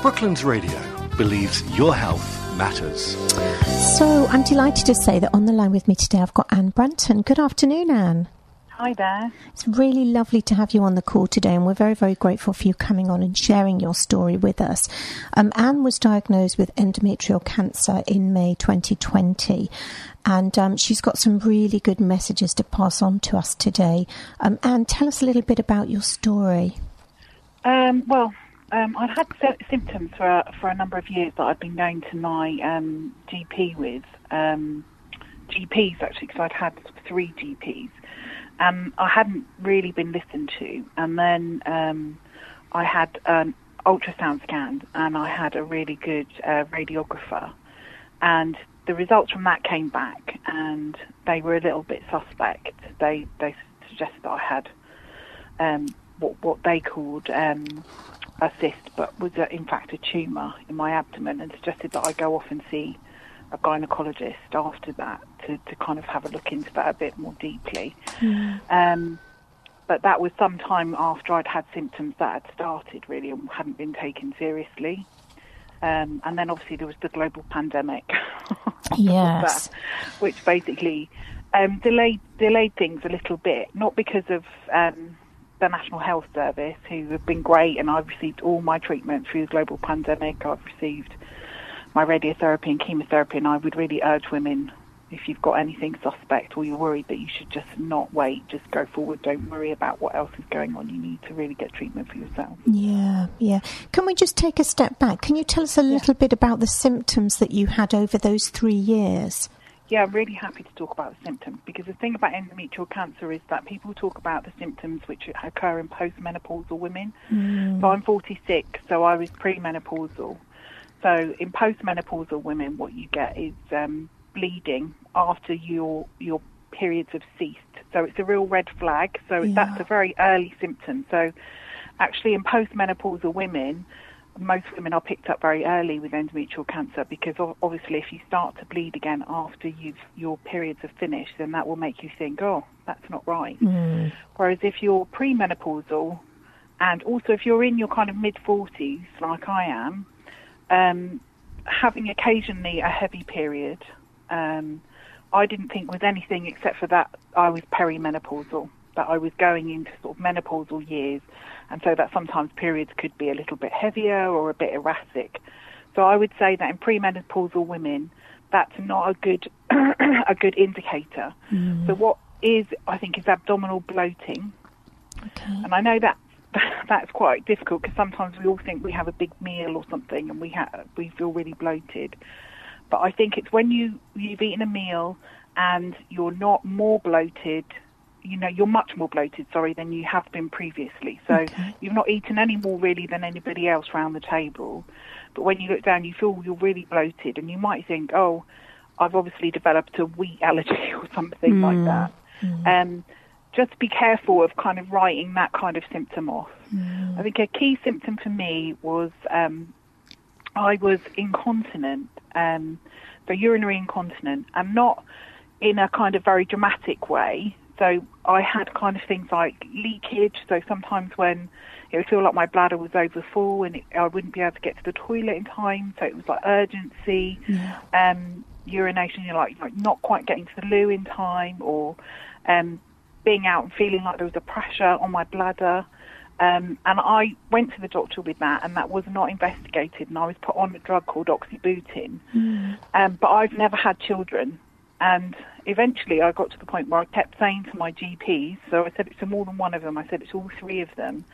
Brooklands Radio believes your health matters. So I'm delighted to say that on the line with me today I've got Anne Branton. Good afternoon, Anne. Hi there. It's really lovely to have you on the call today, and we're very, very grateful for you coming on and sharing your story with us. Um, Anne was diagnosed with endometrial cancer in May 2020, and um, she's got some really good messages to pass on to us today. Um, Anne, tell us a little bit about your story. Um, well, um, I'd had sy- symptoms for a, for a number of years that I'd been going to my um, GP with. Um, GPs actually, because I'd had three GPs. Um, I hadn't really been listened to, and then um, I had an ultrasound scan, and I had a really good uh, radiographer, and the results from that came back, and they were a little bit suspect. They they suggested that I had um, what what they called a cyst, but was uh, in fact a tumour in my abdomen, and suggested that I go off and see a gynecologist after that to, to kind of have a look into that a bit more deeply. Um, but that was some time after I'd had symptoms that had started really and hadn't been taken seriously. Um, and then obviously there was the global pandemic, on top of Yes. that, which basically um, delayed delayed things a little bit. Not because of um, the National Health Service, who have been great, and I've received all my treatment through the global pandemic. I've received my radiotherapy and chemotherapy, and I would really urge women if you've got anything suspect or you're worried that you should just not wait, just go forward. Don't worry about what else is going on. You need to really get treatment for yourself. Yeah, yeah. Can we just take a step back? Can you tell us a little bit about the symptoms that you had over those three years? Yeah, I'm really happy to talk about the symptoms because the thing about endometrial cancer is that people talk about the symptoms which occur in postmenopausal women. So I'm 46, so I was premenopausal. So in postmenopausal women, what you get is um, bleeding after your your periods have ceased. So it's a real red flag. So Yeah. that's a very early symptom. So actually, in postmenopausal women, most women are picked up very early with endometrial cancer because obviously if you start to bleed again after you've, your periods have finished, then that will make you think, oh, that's not right. Whereas if you're premenopausal and also if you're in your kind of mid 40s, like I am, um, having occasionally a heavy period, um, I didn't think was anything except for that I was perimenopausal, that I was going into sort of menopausal years, and so that sometimes periods could be a little bit heavier or a bit erratic. So I would say that in premenopausal women, that's not a good a good indicator. Mm. So what is I think is abdominal bloating, Okay. and I know that that's quite difficult because sometimes we all think we have a big meal or something and we ha- we feel really bloated. But I think it's when you you've eaten a meal and you're not more bloated. You know, you're much more bloated, sorry, than you have been previously. So Okay. you've not eaten any more really than anybody else round the table. But when you look down, you feel you're really bloated, and you might think, "Oh, I've obviously developed a wheat allergy or something like that." Um, just be careful of kind of writing that kind of symptom off. I think a key symptom for me was um, I was incontinent, um, so urinary incontinent, and not in a kind of very dramatic way. So I had kind of things like leakage. So sometimes when it would feel like my bladder was over full and it, I wouldn't be able to get to the toilet in time. So it was like urgency, um, urination. You're like like not quite getting to the loo in time, or um, being out and feeling like there was a pressure on my bladder. Um, and I went to the doctor with that, and that was not investigated, and I was put on a drug called oxybutynin. Um, but I've never had children, and eventually I got to the point where I kept saying to my GPs, so I said it to more than one of them, I said it to all three of them,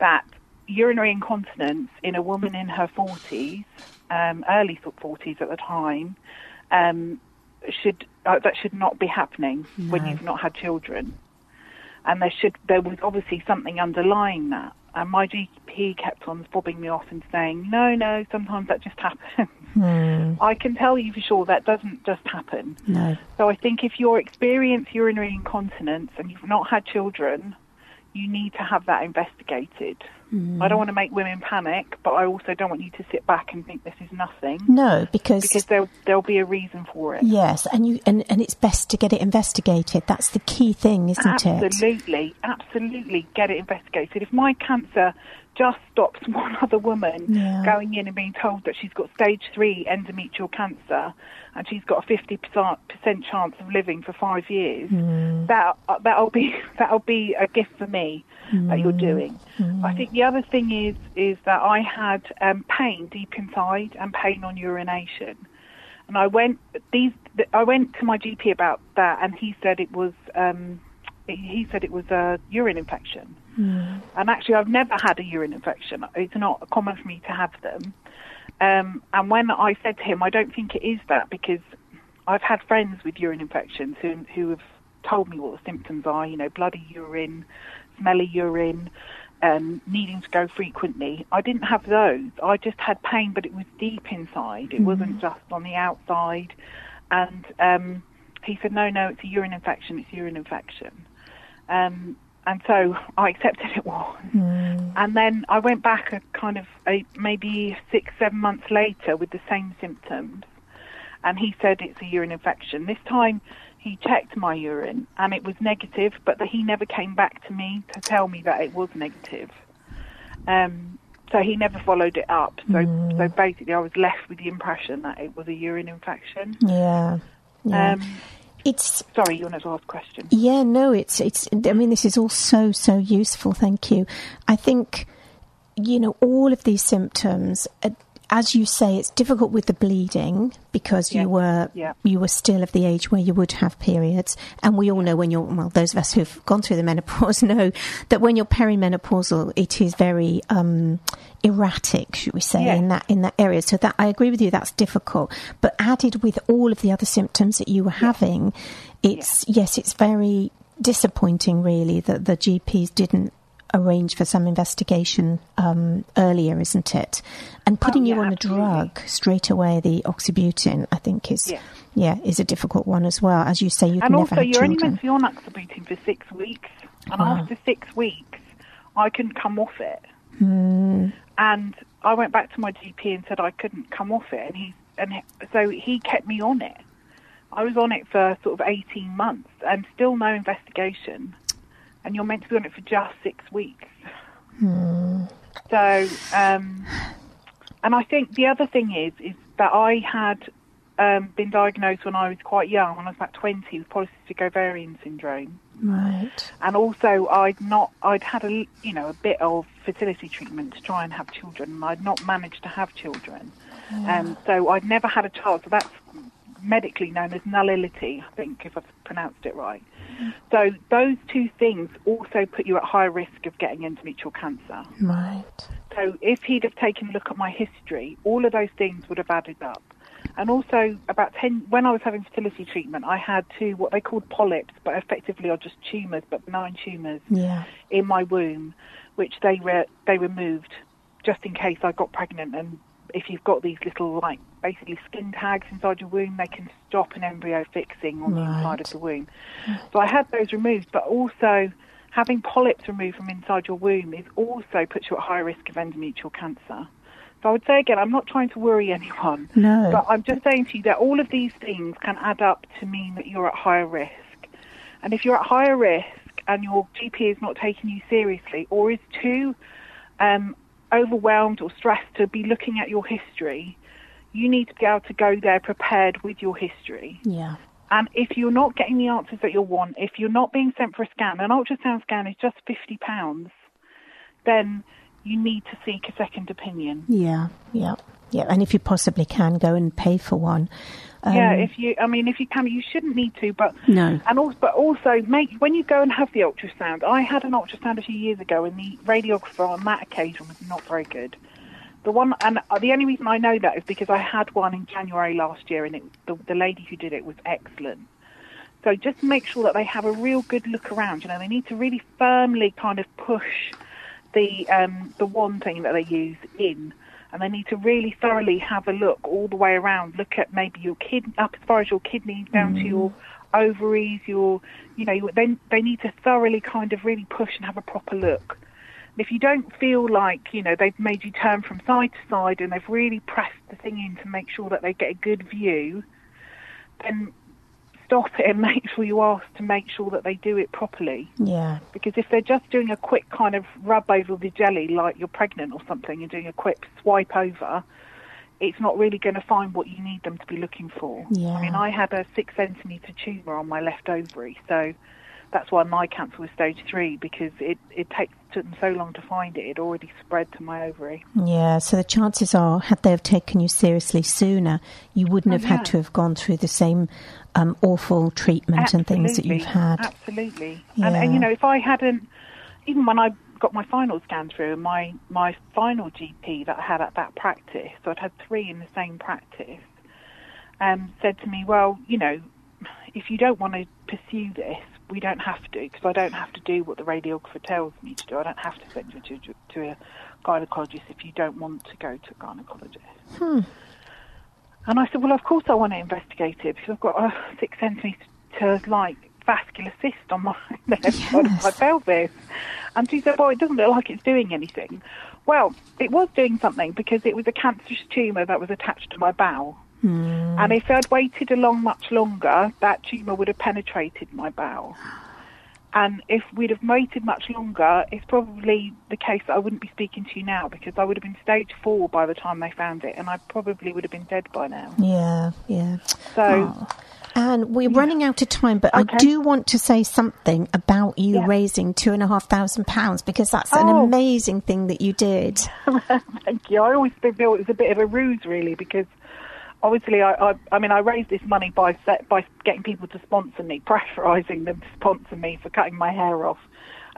that urinary incontinence in a woman in her 40s, um, early 40s at the time, um, should uh, that should not be happening when you've not had children and there should there was obviously something underlying that. And my GP kept on fobbing me off and saying, "No, no, sometimes that just happens." Hmm. I can tell you for sure that doesn't just happen. No. So I think if you experience urinary incontinence and you've not had children, you need to have that investigated. I don't mm. want to make women panic, but I also don't want you to sit back and think this is nothing No, because, because there'll there'll be a reason for it. yes, and you and, and it's best to get it investigated. That's the key thing, isn't it? Absolutely, absolutely get it investigated. If my cancer just stops one other woman Yeah. going in and being told that she's got stage three endometrial cancer and she's got a fifty percent chance of living for five years. That uh, that'll be that'll be a gift for me that you're doing. I think the other thing is is that I had um, pain deep inside and pain on urination and I went these I went to my GP about that, and he said it was um, he said it was a urine infection. And actually, I've never had a urine infection. It's not common for me to have them. Um, and when I said to him, I don't think it is that because I've had friends with urine infections who who have told me what the symptoms are. You know, bloody urine, smelly urine, um, needing to go frequently. I didn't have those. I just had pain, but it was deep inside. It wasn't just on the outside. And um, he said, no, no, it's a urine infection. It's a urine infection. Um, and so I accepted it was. And then I went back a kind of a, maybe six, seven months later with the same symptoms. And he said it's a urine infection. This time he checked my urine and it was negative, but that he never came back to me to tell me that it was negative. Um, so he never followed it up. So, so basically, I was left with the impression that it was a urine infection. Yeah. Yeah. Um, it's sorry, you wanted to ask question. Yeah, no, it's it's. I mean, this is all so so useful. Thank you. I think you know all of these symptoms. Uh, as you say, it's difficult with the bleeding because Yeah, you were yeah. you were still of the age where you would have periods, and we all know when you're well. Those of us who've gone through the menopause know that when you're perimenopausal, it is very um, erratic, should we say, Yeah. in that in that area. So that I agree with you. That's difficult, but added with all of the other symptoms that you were having, it's yes, it's very disappointing, really, that the GPs didn't arrange for some investigation um, earlier, isn't it? And putting yeah, you on absolutely. a drug straight away, the oxybutynin, I think is Yeah. yeah is a difficult one as well. As you say, you've and never also, had you're only meant to be on oxybutynin for six weeks, and Wow. after six weeks, I couldn't come off it. Hmm. And I went back to my GP and said I couldn't come off it, and he and he, so he kept me on it. I was on it for sort of 18 months, and still no investigation. And you're meant to be on it for just six weeks. So, um, and I think the other thing is is that I had um, been diagnosed when I was quite young, when I was about 20, with polycystic ovarian syndrome, right. and also I'd not, I'd had a, you know, a bit of fertility treatment to try and have children, and I'd not managed to have children, um, so I'd never had a child. So that's medically known as nullity, I think, if I've pronounced it right. So those two things also put you at high risk of getting endometrial cancer. Right. So if he'd have taken a look at my history, all of those things would have added up. And also, about 10, when I was having fertility treatment, I had two, what they called polyps, but effectively are just tumours, but benign tumours Yeah. in my womb, which they, re- they removed just in case I got pregnant. And if you've got these little, like, basically skin tags inside your womb, they can stop an embryo fixing on the inside of the womb. So I had those removed, but also having polyps removed from inside your womb is also puts you at high risk of endometrial cancer. So I would say again, I'm not trying to worry anyone, No. but I'm just saying to you that all of these things can add up to mean that you're at higher risk. And if you're at higher risk and your GP is not taking you seriously or is too um, overwhelmed or stressed to be looking at your history, you need to be able to go there prepared with your history. Yeah. And if you're not getting the answers that you want, if you're not being sent for a scan, an ultrasound scan is just fifty pounds, then you need to seek a second opinion. Yeah. Yeah. Yeah. And if you possibly can, go and pay for one. Um, yeah, if you, I mean, if you can, you shouldn't need to, but No. and also, but also, make when you go and have the ultrasound. I had an ultrasound a few years ago, and the radiographer on that occasion was not very good. The one, and the only reason I know that is because I had one in January last year, and it, the, the lady who did it was excellent. So just make sure that they have a real good look around. You know, they need to really firmly kind of push the um, the one thing that they use in, and they need to really thoroughly have a look all the way around. Look at maybe your kid up as far as your kidneys down to mm. your ovaries, your you know, they they need to thoroughly kind of really push and have a proper look. And if you don't feel like you know they've made you turn from side to side and they've really pressed the thing in to make sure that they get a good view, then stop it and make sure you ask to make sure that they do it properly. Yeah. Because if they're just doing a quick kind of rub over the jelly, like you're pregnant or something, and doing a quick swipe over, it's not really going to find what you need them to be looking for. Yeah. I mean, I had a six centimetre tumour on my left ovary, so that's why my cancer was stage three because it it takes took them so long to find it. It already spread to my ovary. Yeah, so the chances are, had they have taken you seriously sooner, you wouldn't Oh, have had to have gone through the same um, awful treatment and things that you've had. Absolutely. And, and you know, if I hadn't, even when I got my final scan through, my my final GP that I had at that practice, so I'd had three in the same practice, um, said to me, "Well, you know, if you don't want to pursue this, we don't have to, because I don't have to do what the radiographer tells me to do. I don't have to send you to to a gynecologist if you don't want to go to a gynecologist." Hmm. And I said, well, of course I want to investigate it because I've got a six centimetre like vascular cyst on my left side of my pelvis. And she said, well, it doesn't look like it's doing anything. Well, it was doing something because it was a cancerous tumour that was attached to my bowel. Hmm. And if I'd waited along much longer, that tumour would have penetrated my bowel. And if we'd have waited much longer, it's probably the case that I wouldn't be speaking to you now because I would have been stage four by the time they found it, and I probably would have been dead by now. Yeah, yeah. So, Oh. And we're running out of time, but I do want to say something about you Yeah. raising two and a half thousand pounds because that's an Oh. amazing thing that you did. thank you. I always feel it was a bit of a ruse, really, because obviously, I, I, I mean, I raised this money by set, by getting people to sponsor me, pressurising them to sponsor me for cutting my hair off.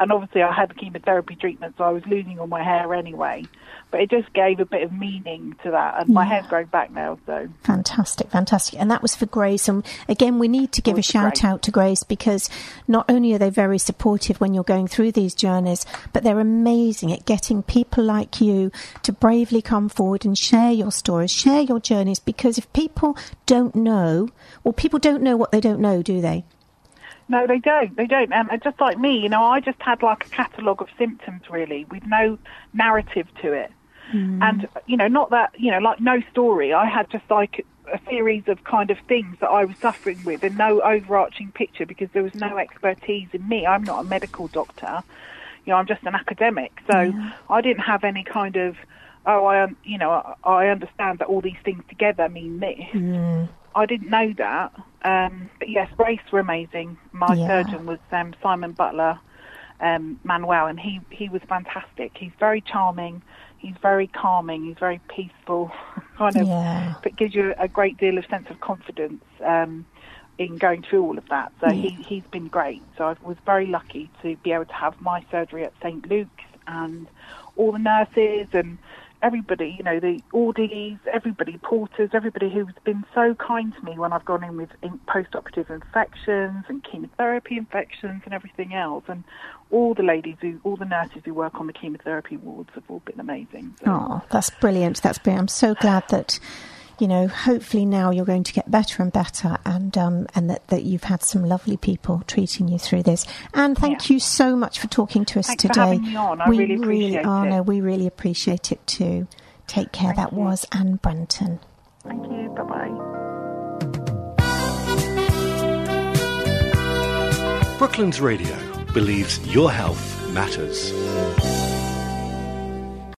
And obviously, I had the chemotherapy treatment, so I was losing all my hair anyway. But it just gave a bit of meaning to that, and my mm. hair's growing back now, so Fantastic, fantastic. And that was for Grace. And again, we need to give a shout Grace. out to Grace because not only are they very supportive when you're going through these journeys, but they're amazing at getting people like you to bravely come forward and share your stories, share your journeys. Because if people don't know, well, people don't know what they don't know, do they? No, they don't. They don't. And and just like me, you know, I just had like a catalogue of symptoms really, with no narrative to it. Hmm. And you know, not that you know, like no story. I had just like a series of kind of things that I was suffering with, and no overarching picture because there was no expertise in me. I'm not a medical doctor. You know, I'm just an academic, so I didn't have any kind of. Oh, I, you know, I, I understand that all these things together mean this. I didn't know that. Um, but yes, Grace were amazing. My Yeah. surgeon was um, Simon Butler um, Manuel, and he, he was fantastic. He's very charming. He's very calming. He's very peaceful. kind of, Yeah. but gives you a great deal of sense of confidence um, in going through all of that. So he, he's been great. So I was very lucky to be able to have my surgery at St Luke's and all the nurses and everybody, you know, the orderlies, everybody, porters, everybody who's been so kind to me when I've gone in with post-operative infections and chemotherapy infections and everything else. And all the ladies who, all the nurses who work on the chemotherapy wards have all been amazing. So, Oh, that's brilliant. That's brilliant. I'm so glad that, you know, hopefully now you're going to get better and better and um, and that, that you've had some lovely people treating you through this. And thank Yeah. you so much for talking to us Thanks for today. having me on. I we really appreciate oh, it. no, we really appreciate it too. Take care. Thank that you. was Anne Brunton. Thank you. Bye bye. Brooklands Radio believes your health matters.